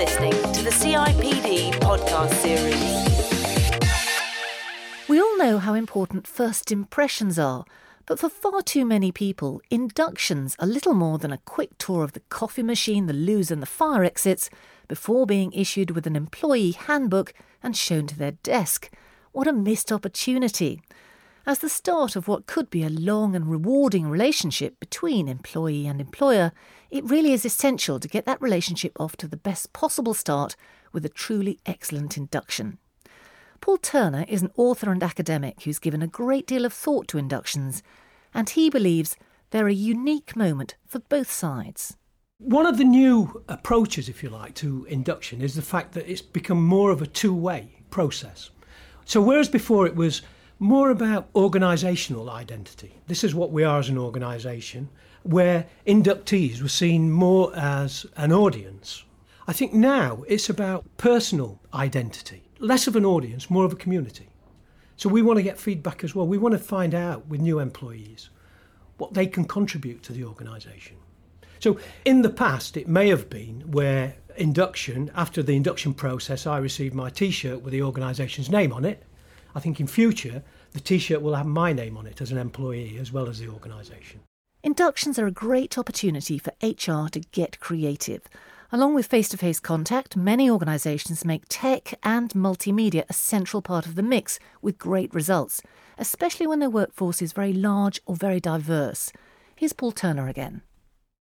listening to the CIPD podcast series. We all know how important first impressions are, but for far too many people, inductions are little more than a quick tour of the coffee machine, the loos, and the fire exits before being issued with an employee handbook and shown to their desk. What a missed opportunity! As the start of what could be a long and rewarding relationship between employee and employer, it really is essential to get that relationship off to the best possible start with a truly excellent induction. Paul Turner is an author and academic who's given a great deal of thought to inductions, and he believes they're a unique moment for both sides. One of the new approaches, if you like, to induction is the fact that it's become more of a two way process. So, whereas before it was more about organisational identity. This is what we are as an organisation, where inductees were seen more as an audience. I think now it's about personal identity, less of an audience, more of a community. So we want to get feedback as well. We want to find out with new employees what they can contribute to the organisation. So in the past, it may have been where induction, after the induction process, I received my t shirt with the organisation's name on it I think in future, the t shirt will have my name on it as an employee as well as the organisation. Inductions are a great opportunity for HR to get creative. Along with face to face contact, many organisations make tech and multimedia a central part of the mix with great results, especially when their workforce is very large or very diverse. Here's Paul Turner again.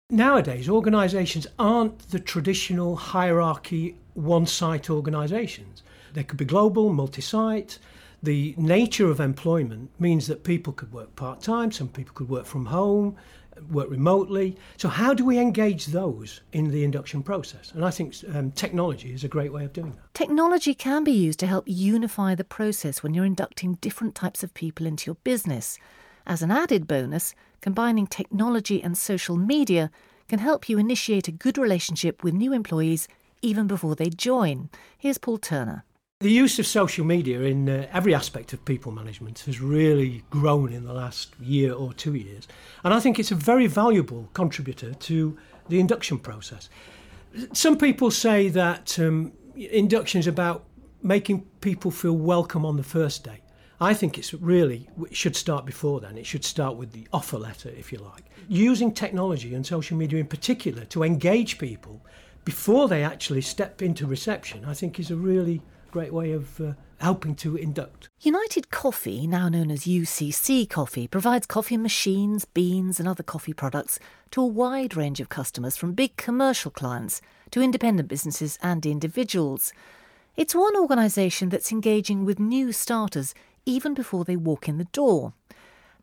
Nowadays, organisations aren't the traditional hierarchy one site organisations. They could be global, multi site, the nature of employment means that people could work part time, some people could work from home, work remotely. So, how do we engage those in the induction process? And I think um, technology is a great way of doing that. Technology can be used to help unify the process when you're inducting different types of people into your business. As an added bonus, combining technology and social media can help you initiate a good relationship with new employees even before they join. Here's Paul Turner. The use of social media in uh, every aspect of people management has really grown in the last year or two years. And I think it's a very valuable contributor to the induction process. Some people say that um, induction is about making people feel welcome on the first day. I think it's really, it should start before then. It should start with the offer letter, if you like. Using technology and social media in particular to engage people before they actually step into reception, I think is a really great way of uh, helping to induct. United Coffee, now known as UCC Coffee, provides coffee machines, beans, and other coffee products to a wide range of customers from big commercial clients to independent businesses and individuals. It's one organisation that's engaging with new starters even before they walk in the door.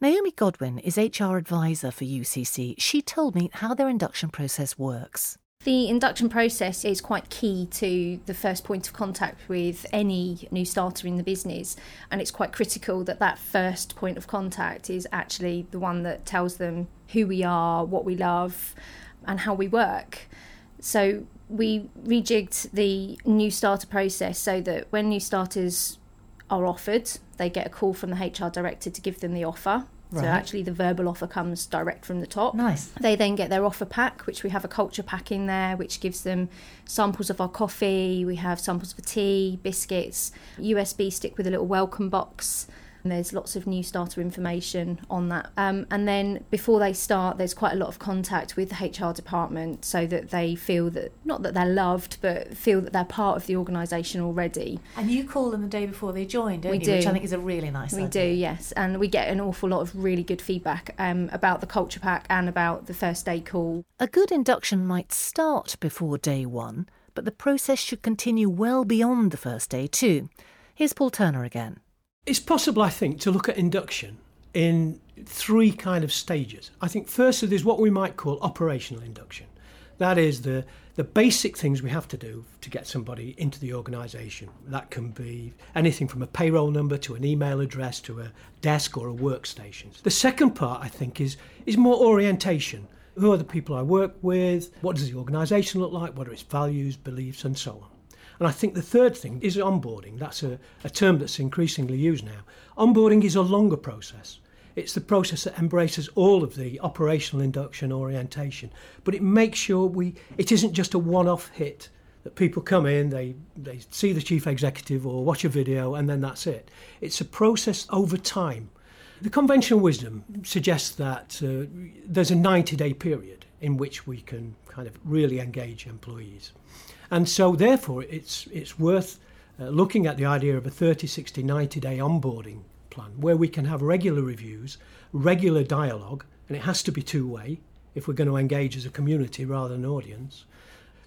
Naomi Godwin is HR advisor for UCC. She told me how their induction process works. The induction process is quite key to the first point of contact with any new starter in the business, and it's quite critical that that first point of contact is actually the one that tells them who we are, what we love, and how we work. So we rejigged the new starter process so that when new starters are offered, they get a call from the HR director to give them the offer Right. So actually, the verbal offer comes direct from the top. Nice. They then get their offer pack, which we have a culture pack in there, which gives them samples of our coffee. We have samples of tea, biscuits, USB stick with a little welcome box and there's lots of new starter information on that. Um, and then before they start, there's quite a lot of contact with the HR department so that they feel that, not that they're loved, but feel that they're part of the organisation already. And you call them the day before they join, don't we you? Do. Which I think is a really nice thing. We idea. do, yes. And we get an awful lot of really good feedback um, about the culture pack and about the first day call. A good induction might start before day one, but the process should continue well beyond the first day too. Here's Paul Turner again. It's possible, I think, to look at induction in three kind of stages. I think firstly there's what we might call operational induction. That is the the basic things we have to do to get somebody into the organisation. That can be anything from a payroll number to an email address to a desk or a workstation. The second part, I think, is is more orientation. Who are the people I work with? What does the organisation look like? What are its values, beliefs, and so on. And I think the third thing is onboarding. That's a, a term that's increasingly used now. Onboarding is a longer process. It's the process that embraces all of the operational induction orientation, but it makes sure we it isn't just a one-off hit that people come in, they, they see the chief executive or watch a video, and then that's it. It's a process over time. The conventional wisdom suggests that uh, there's a 90 day period in which we can kind of really engage employees. And so, therefore, it's, it's worth uh, looking at the idea of a 30, 60, 90 day onboarding plan where we can have regular reviews, regular dialogue, and it has to be two way if we're going to engage as a community rather than audience.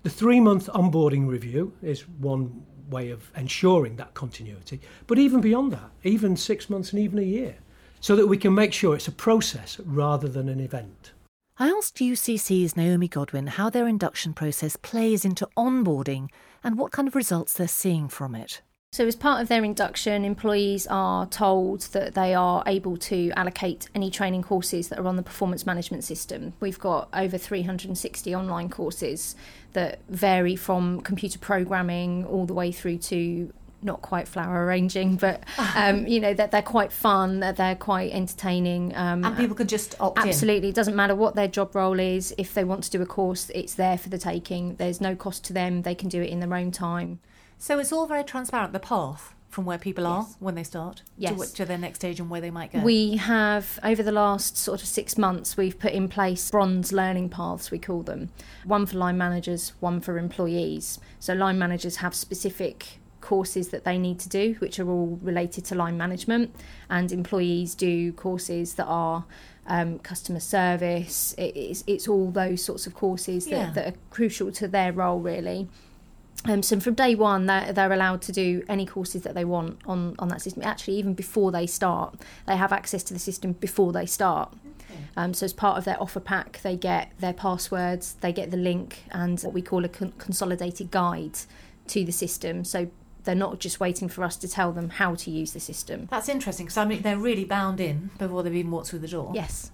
The three month onboarding review is one way of ensuring that continuity, but even beyond that, even six months and even a year, so that we can make sure it's a process rather than an event. I asked UCC's Naomi Godwin how their induction process plays into onboarding and what kind of results they're seeing from it. So, as part of their induction, employees are told that they are able to allocate any training courses that are on the performance management system. We've got over 360 online courses that vary from computer programming all the way through to not quite flower arranging, but um, you know that they're, quite fun, that they're quite entertaining, um, and people can just opt absolutely. In. It doesn't matter what their job role is. If they want to do a course, it's there for the taking. There's no cost to them. They can do it in their own time. So it's all very transparent, the path from where people are yes. when they start yes. to, to, their next stage and where they might go? We have, over the last sort of six months, we've put in place bronze learning paths, we call them. One for line managers, one for employees. So line managers have specific courses that they need to do, which are all related to line management, and employees do courses that are um, customer service. It, it's, it's all those sorts of courses that, yeah. that are crucial to their role, really. Um, so from day one, they're, they're allowed to do any courses that they want on, on that system. Actually, even before they start, they have access to the system before they start. Okay. Um, so as part of their offer pack, they get their passwords, they get the link, and what we call a con- consolidated guide to the system. So they're not just waiting for us to tell them how to use the system. That's interesting because I mean they're really bound in before they've even walked through the door. Yes.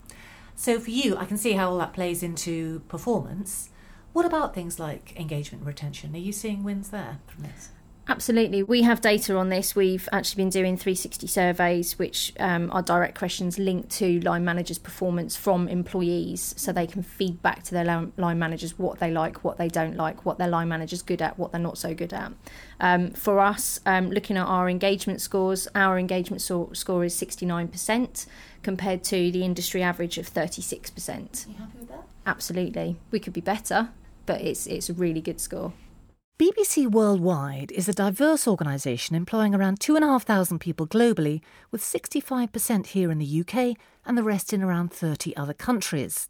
So for you, I can see how all that plays into performance. What about things like engagement and retention? Are you seeing wins there from this? Absolutely. We have data on this. We've actually been doing 360 surveys, which um, are direct questions linked to line managers' performance from employees so they can feed back to their line managers what they like, what they don't like, what their line manager's good at, what they're not so good at. Um, for us, um, looking at our engagement scores, our engagement so- score is 69% compared to the industry average of 36%. Are you happy with that? Absolutely. We could be better but it's it's a really good score. BBC Worldwide is a diverse organisation employing around 2,500 people globally, with 65% here in the UK and the rest in around 30 other countries.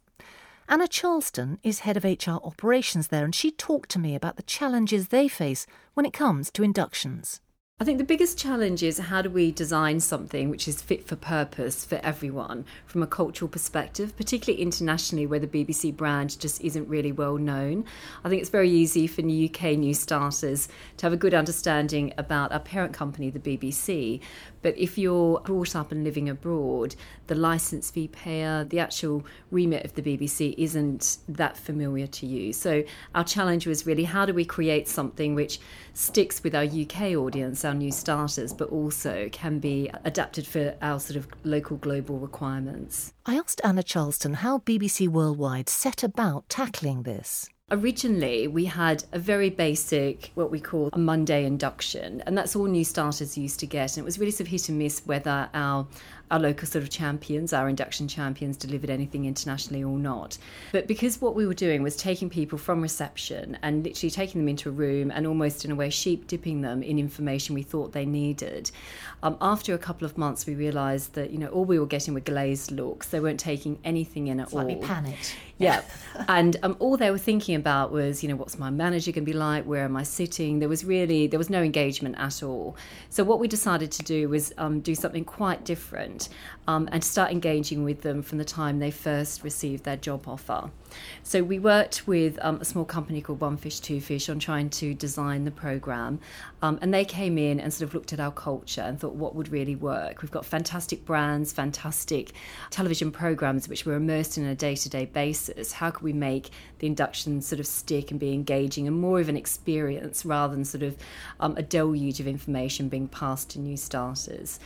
Anna Charleston is head of HR operations there, and she talked to me about the challenges they face when it comes to inductions. I think the biggest challenge is how do we design something which is fit for purpose for everyone from a cultural perspective, particularly internationally where the BBC brand just isn't really well known. I think it's very easy for UK new starters to have a good understanding about our parent company, the BBC, but if you're brought up and living abroad, the license fee payer, the actual remit of the BBC isn't that familiar to you. So our challenge was really how do we create something which sticks with our UK audience, our new starters, but also can be adapted for our sort of local global requirements. I asked Anna Charleston how BBC Worldwide set about tackling this. Originally, we had a very basic, what we call a Monday induction, and that's all new starters used to get. And it was really sort of hit and miss whether our our local sort of champions, our induction champions, delivered anything internationally or not. But because what we were doing was taking people from reception and literally taking them into a room and almost in a way sheep dipping them in information we thought they needed, um, after a couple of months we realised that you know all we were getting were glazed looks. They weren't taking anything in at it's all. Like we panicked. Yeah, and um, all they were thinking about was you know what's my manager going to be like? Where am I sitting? There was really there was no engagement at all. So what we decided to do was um, do something quite different um, and start engaging with them from the time they first received their job offer. So we worked with um, a small company called One Fish Two Fish on trying to design the program, um, and they came in and sort of looked at our culture and thought what would really work. We've got fantastic brands, fantastic television programs which we're immersed in on a day-to-day basis. How could we make the induction sort of stick and be engaging and more of an experience rather than sort of um, a deluge of information being passed to new starters?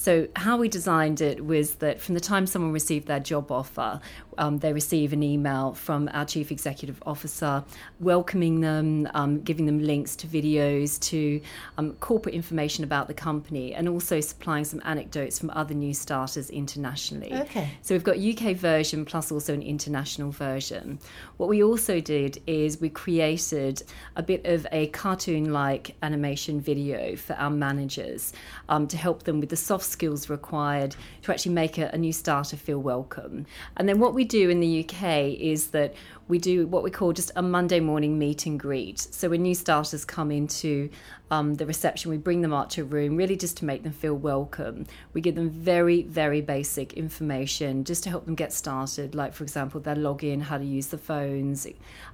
So, how we designed it was that from the time someone received their job offer, um, they receive an email from our chief executive officer welcoming them, um, giving them links to videos, to um, corporate information about the company, and also supplying some anecdotes from other new starters internationally. Okay. So, we've got UK version plus also an international version. What we also did is we created a bit of a cartoon like animation video for our managers um, to help them with the soft skills required to actually make a, a new starter feel welcome. And then what we do in the UK is that we do what we call just a Monday morning meet and greet. So when new starters come into um, the reception, we bring them out to a room really just to make them feel welcome. We give them very, very basic information just to help them get started, like, for example, their login, how to use the phones,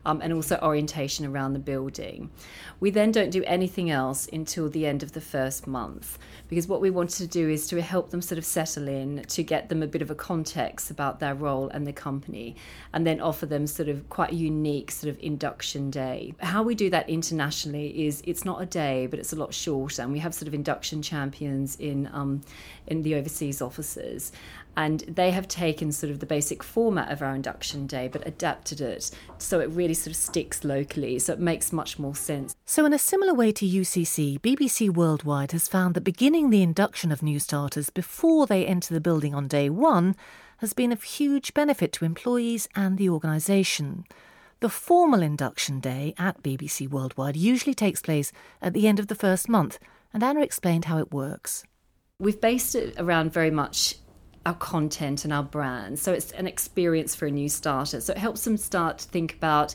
um, and also orientation around the building. We then don't do anything else until the end of the first month because what we wanted to do is to help them sort of settle in, to get them a bit of a context about their role and the company, and then offer them sort of quite a unique sort of induction day. How we do that internationally is it's not a day, but it's a lot shorter, and we have sort of induction champions in um, in the overseas offices, and they have taken sort of the basic format of our induction day but adapted it so it really sort of sticks locally so it makes much more sense So, in a similar way to UCC, BBC Worldwide has found that beginning the induction of new starters before they enter the building on day one has been of huge benefit to employees and the organisation. The formal induction day at BBC Worldwide usually takes place at the end of the first month, and Anna explained how it works. we've based it around very much our content and our brand. So it's an experience for a new starter. So it helps them start to think about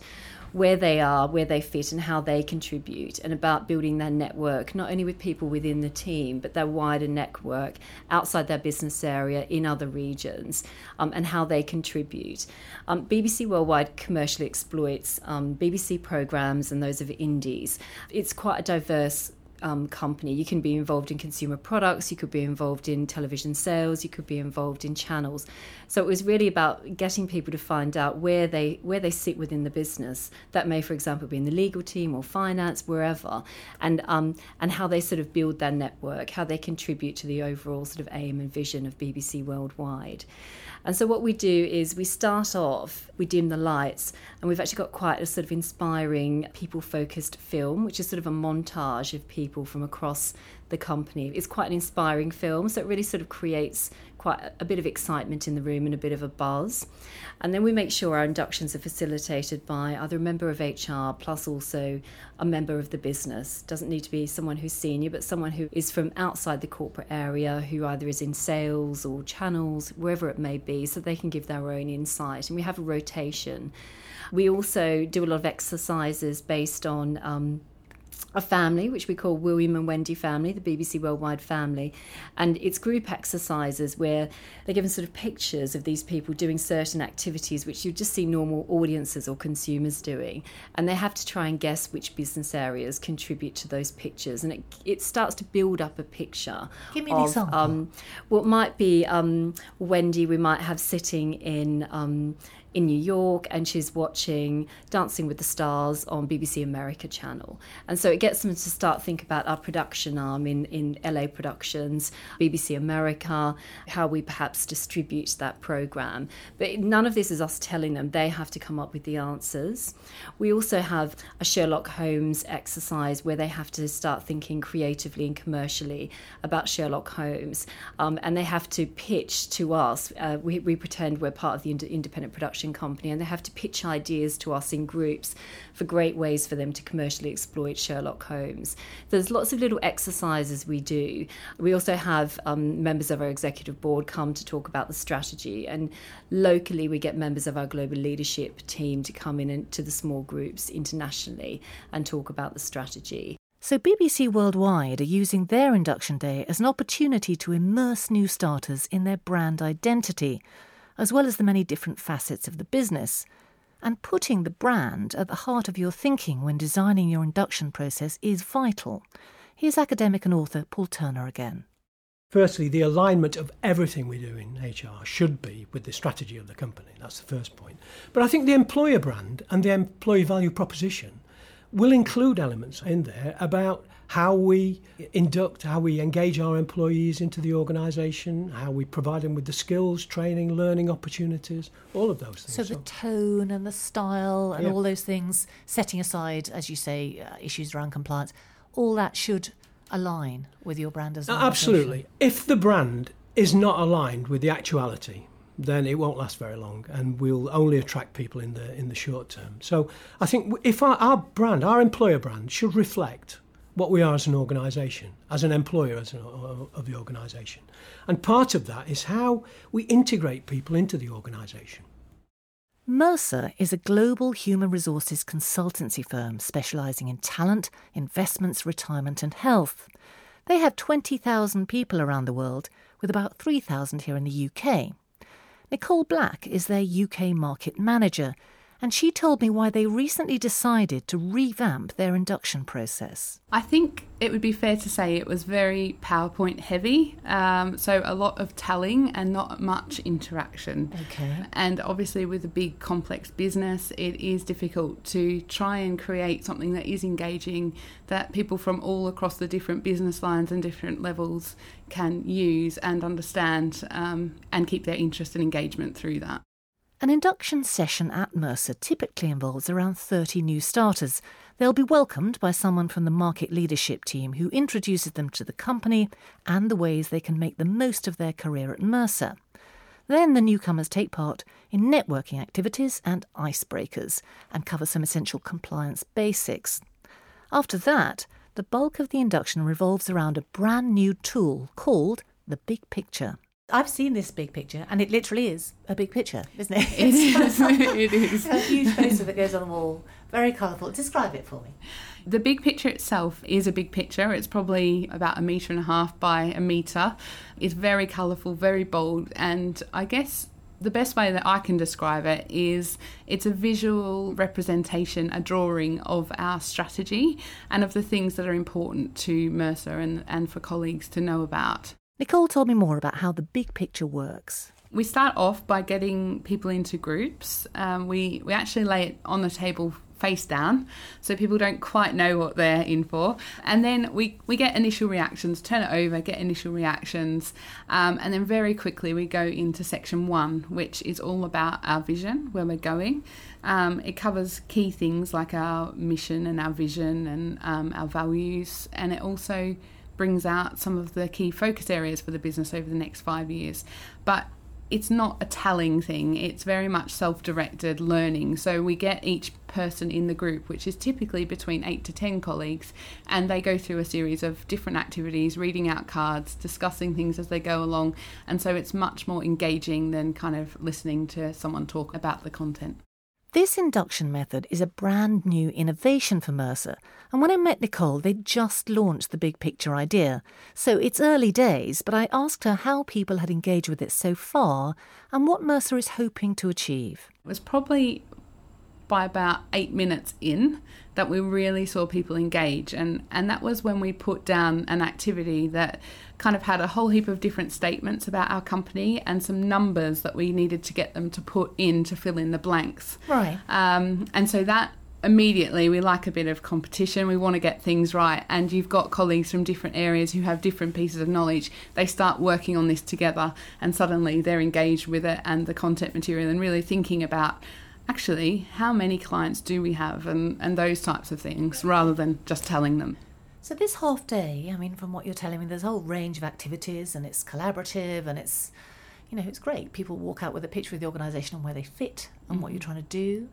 where they are, where they fit, and how they contribute, and about building their network, not only with people within the team, but their wider network outside their business area in other regions, um, and how they contribute. Um, BBC Worldwide commercially exploits um, BBC programs and those of indies. It's quite a diverse um, company. You can be involved in consumer products, you could be involved in television sales, you could be involved in channels. So it was really about getting people to find out where they where they sit within the business. That may, for example, be in the legal team or finance, wherever, and um, and how they sort of build their network, how they contribute to the overall sort of aim and vision of BBC Worldwide. And so what we do is we start off, we dim the lights, and we've actually got quite a sort of inspiring people focused film, which is sort of a montage of people from across the company. It's quite an inspiring film, so it really sort of creates quite a bit of excitement in the room and a bit of a buzz. And then we make sure our inductions are facilitated by either a member of HR plus also a member of the business. Doesn't need to be someone who's senior, but someone who is from outside the corporate area, who either is in sales or channels, wherever it may be, so they can give their own insight. And we have a rotation. We also do a lot of exercises based on um, a family, which we call William and Wendy family, the BBC Worldwide family. And it's group exercises where they're given sort of pictures of these people doing certain activities which you just see normal audiences or consumers doing. And they have to try and guess which business areas contribute to those pictures. And it, it starts to build up a picture. Give me an of, example. Um, what might be um, Wendy, we might have sitting in. Um, in New York and she's watching Dancing with the Stars on BBC America channel. And so it gets them to start think about our production arm in, in LA Productions, BBC America, how we perhaps distribute that program. But none of this is us telling them, they have to come up with the answers. We also have a Sherlock Holmes exercise where they have to start thinking creatively and commercially about Sherlock Holmes. Um, and they have to pitch to us. Uh, we, we pretend we're part of the ind- independent production company and they have to pitch ideas to us in groups for great ways for them to commercially exploit Sherlock Holmes. There's lots of little exercises we do. We also have um, members of our executive board come to talk about the strategy, and locally we get members of our global leadership team to come in and, to the small groups internationally and talk about the strategy. So, BBC Worldwide are using their induction day as an opportunity to immerse new starters in their brand identity, as well as the many different facets of the business. And putting the brand at the heart of your thinking when designing your induction process is vital. Here's academic and author Paul Turner again. Firstly, the alignment of everything we do in HR should be with the strategy of the company. That's the first point. But I think the employer brand and the employee value proposition will include elements in there about how we induct, how we engage our employees into the organisation, how we provide them with the skills, training, learning opportunities, all of those things. So the tone and the style and Yeah. all those things, setting aside, as you say, uh, issues around compliance, all that should align with your brand as an Uh, Absolutely. If the brand is not aligned with the actuality, then it won't last very long, and we'll only attract people in the in the short term. So I think if our, our brand, our employer brand, should reflect what we are as an organisation, as an employer as an, of the organisation, and part of that is how we integrate people into the organisation. Mercer is a global human resources consultancy firm specialising in talent, investments, retirement, and health. They have 20,000 people around the world, with about 3,000 here in the UK. Nicole Black is their UK market manager, and she told me why they recently decided to revamp their induction process. I think it would be fair to say it was very PowerPoint heavy, um, so a lot of telling and not much interaction. Okay. And obviously, with a big complex business, it is difficult to try and create something that is engaging that people from all across the different business lines and different levels can use and understand um, and keep their interest and engagement through that. An induction session at Mercer typically involves around 30 new starters. They'll be welcomed by someone from the market leadership team who introduces them to the company and the ways they can make the most of their career at Mercer. Then the newcomers take part in networking activities and icebreakers and cover some essential compliance basics. After that, the bulk of the induction revolves around a brand new tool called the Big Picture. I've seen this big picture, and it literally is a big picture, isn't it? It is. it is. a huge poster that goes on the wall. Very colourful. Describe it for me. The big picture itself is a big picture. It's probably about a metre and a half by a metre. It's very colourful, very bold, and I guess the best way that I can describe it is it's a visual representation, a drawing of our strategy and of the things that are important to Mercer and, and for colleagues to know about. Nicole told me more about how the big picture works. We start off by getting people into groups. Um, we, we actually lay it on the table face down so people don't quite know what they're in for. And then we, we get initial reactions, turn it over, get initial reactions. Um, and then very quickly we go into section one, which is all about our vision, where we're going. Um, it covers key things like our mission and our vision and um, our values. And it also brings out some of the key focus areas for the business over the next five years. But it's not a telling thing, it's very much self directed learning. So we get each person in the group, which is typically between eight to 10 colleagues, and they go through a series of different activities, reading out cards, discussing things as they go along. And so it's much more engaging than kind of listening to someone talk about the content. This induction method is a brand new innovation for Mercer, and when I met Nicole, they'd just launched the big picture idea. So it's early days, but I asked her how people had engaged with it so far and what Mercer is hoping to achieve. It was probably by about eight minutes in that we really saw people engage. And and that was when we put down an activity that kind of had a whole heap of different statements about our company and some numbers that we needed to get them to put in to fill in the blanks. Right. um, and so that immediately we like a bit of competition. We want to get things right. And you've got colleagues from different areas who have different pieces of knowledge. They start working on this together and suddenly they're engaged with it and the content material and really thinking about actually how many clients do we have and, and those types of things rather than just telling them So this half day, I mean, from what you're telling me, there's a whole range of activities, and it's collaborative, and it's, you know, it's great. People walk out with a picture of the organisation and where they fit and what you're mm-hmm. trying to do.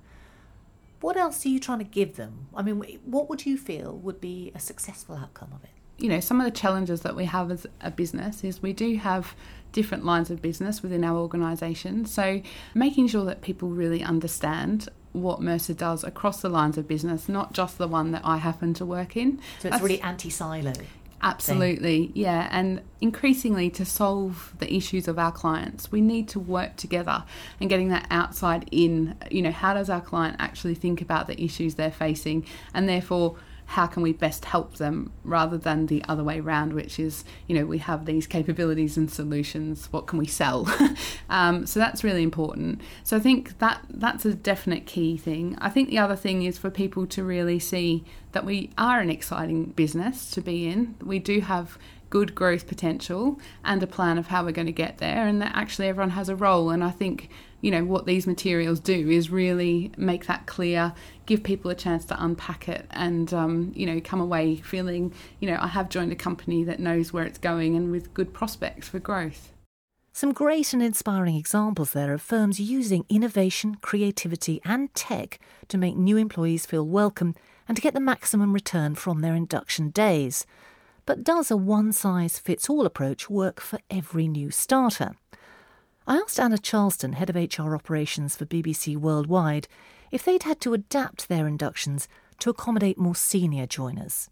What else are you trying to give them? I mean, what would you feel would be a successful outcome of it? you know, some of the challenges that we have as a business is we do have different lines of business within our organisation. So making sure that people really understand what Mercer does across the lines of business, not just the one that I happen to work in. So it's That's- really anti-silo. Absolutely, yeah. And increasingly, to solve the issues of our clients, we need to work together and getting that outside in. You know, how does our client actually think about the issues they're facing? And therefore, how can we best help them rather than the other way around, which is, you know, we have these capabilities and solutions, what can we sell? um, so that's really important. So I think that that's a definite key thing. I think the other thing is for people to really see that we are an exciting business to be in. We do have good growth potential and a plan of how we're going to get there, and that actually everyone has a role. And I think you know what these materials do is really make that clear, give people a chance to unpack it, and um, you know come away feeling you know I have joined a company that knows where it's going and with good prospects for growth. Some great and inspiring examples there of firms using innovation, creativity, and tech to make new employees feel welcome and to get the maximum return from their induction days. But does a one size fits all approach work for every new starter? I asked Anna Charleston, head of HR operations for BBC Worldwide, if they'd had to adapt their inductions to accommodate more senior joiners.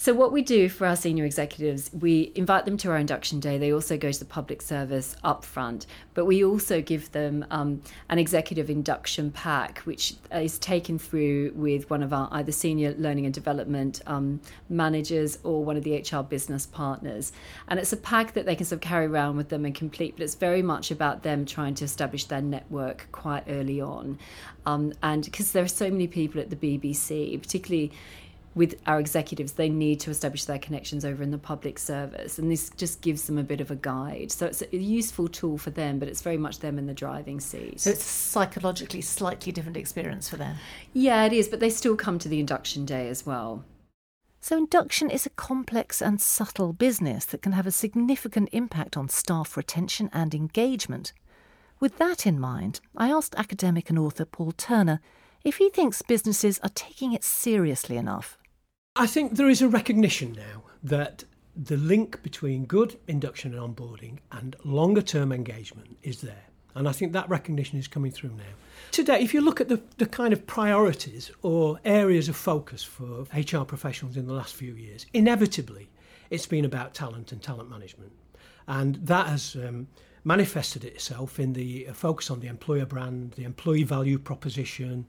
So, what we do for our senior executives, we invite them to our induction day. They also go to the public service up front, but we also give them um, an executive induction pack, which is taken through with one of our either senior learning and development um, managers or one of the HR business partners. And it's a pack that they can sort of carry around with them and complete, but it's very much about them trying to establish their network quite early on. Um, and because there are so many people at the BBC, particularly with our executives, they need to establish their connections over in the public service. And this just gives them a bit of a guide. So it's a useful tool for them, but it's very much them in the driving seat. So it's psychologically slightly different experience for them. Yeah, it is, but they still come to the induction day as well. So, induction is a complex and subtle business that can have a significant impact on staff retention and engagement. With that in mind, I asked academic and author Paul Turner if he thinks businesses are taking it seriously enough. I think there is a recognition now that the link between good induction and onboarding and longer term engagement is there. And I think that recognition is coming through now. Today, if you look at the, the kind of priorities or areas of focus for HR professionals in the last few years, inevitably it's been about talent and talent management. And that has um, manifested itself in the focus on the employer brand, the employee value proposition,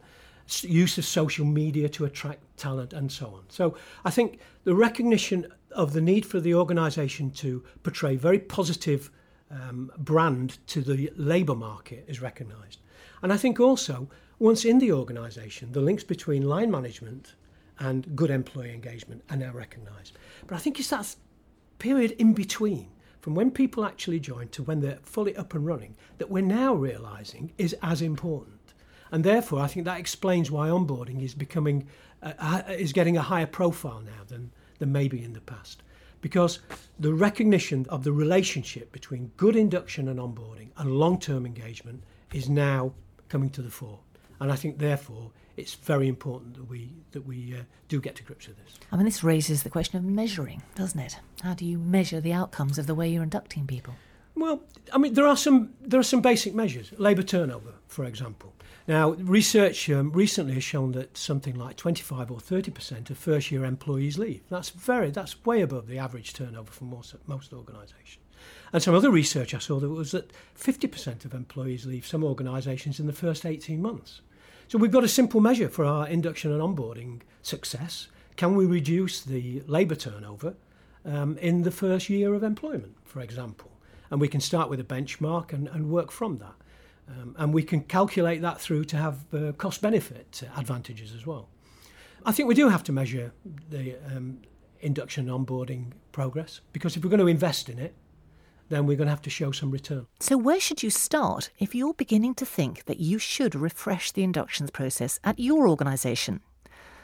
use of social media to attract talent, and so on. So I think the recognition of the need for the organisation to portray very positive um, brand to the labour market is recognised. And I think also, once in the organisation, the links between line management and good employee engagement are now recognised. But I think it's that period in between, from when people actually join to when they're fully up and running, that we're now realising is as important. And therefore, I think that explains why onboarding is becoming uh, is getting a higher profile now than than maybe in the past, because the recognition of the relationship between good induction and onboarding and long-term engagement is now coming to the fore. And I think, therefore, it's very important that we that we uh, do get to grips with this. I mean, this raises the question of measuring, doesn't it? How do you measure the outcomes of the way you're inducting people? Well, I mean, there are some there are some basic measures. Labour turnover, for example. Now, research um, recently has shown that something like 25 or 30 percent of first-year employees leave. That's very that's way above the average turnover for most most organisations. And some other research I saw that was that 50 percent of employees leave some organisations in the first 18 months. So we've got a simple measure for our induction and onboarding success. Can we reduce the labour turnover um, in the first year of employment, for example? And we can start with a benchmark and, and work from that. Um, and we can calculate that through to have uh, cost benefit advantages as well. I think we do have to measure the um, induction onboarding progress because if we're going to invest in it, then we're going to have to show some return. So, where should you start if you're beginning to think that you should refresh the inductions process at your organisation?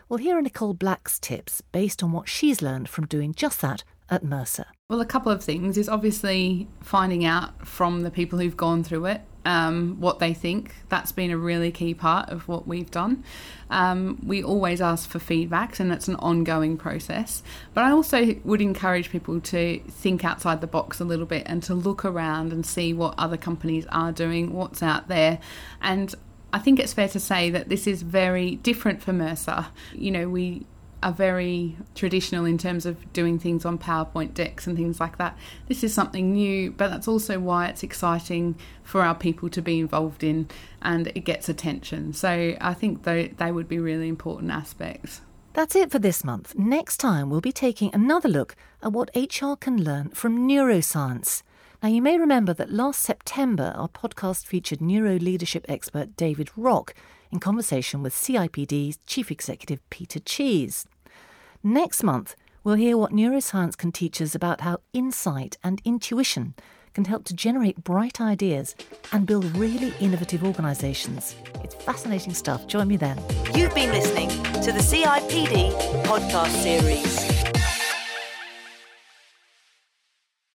Well, here are Nicole Black's tips based on what she's learned from doing just that at Mercer. Well, a couple of things is obviously finding out from the people who've gone through it um, what they think. That's been a really key part of what we've done. Um, we always ask for feedbacks, and it's an ongoing process. But I also would encourage people to think outside the box a little bit and to look around and see what other companies are doing, what's out there. And I think it's fair to say that this is very different for Mercer. You know, we are very traditional in terms of doing things on PowerPoint decks and things like that. This is something new, but that's also why it's exciting for our people to be involved in and it gets attention. So I think they, they would be really important aspects. That's it for this month. Next time, we'll be taking another look at what HR can learn from neuroscience. Now, you may remember that last September, our podcast featured neuro leadership expert David Rock in conversation with CIPD's Chief Executive Peter Cheese. Next month, we'll hear what neuroscience can teach us about how insight and intuition can help to generate bright ideas and build really innovative organisations. It's fascinating stuff. Join me then. You've been listening to the CIPD podcast series.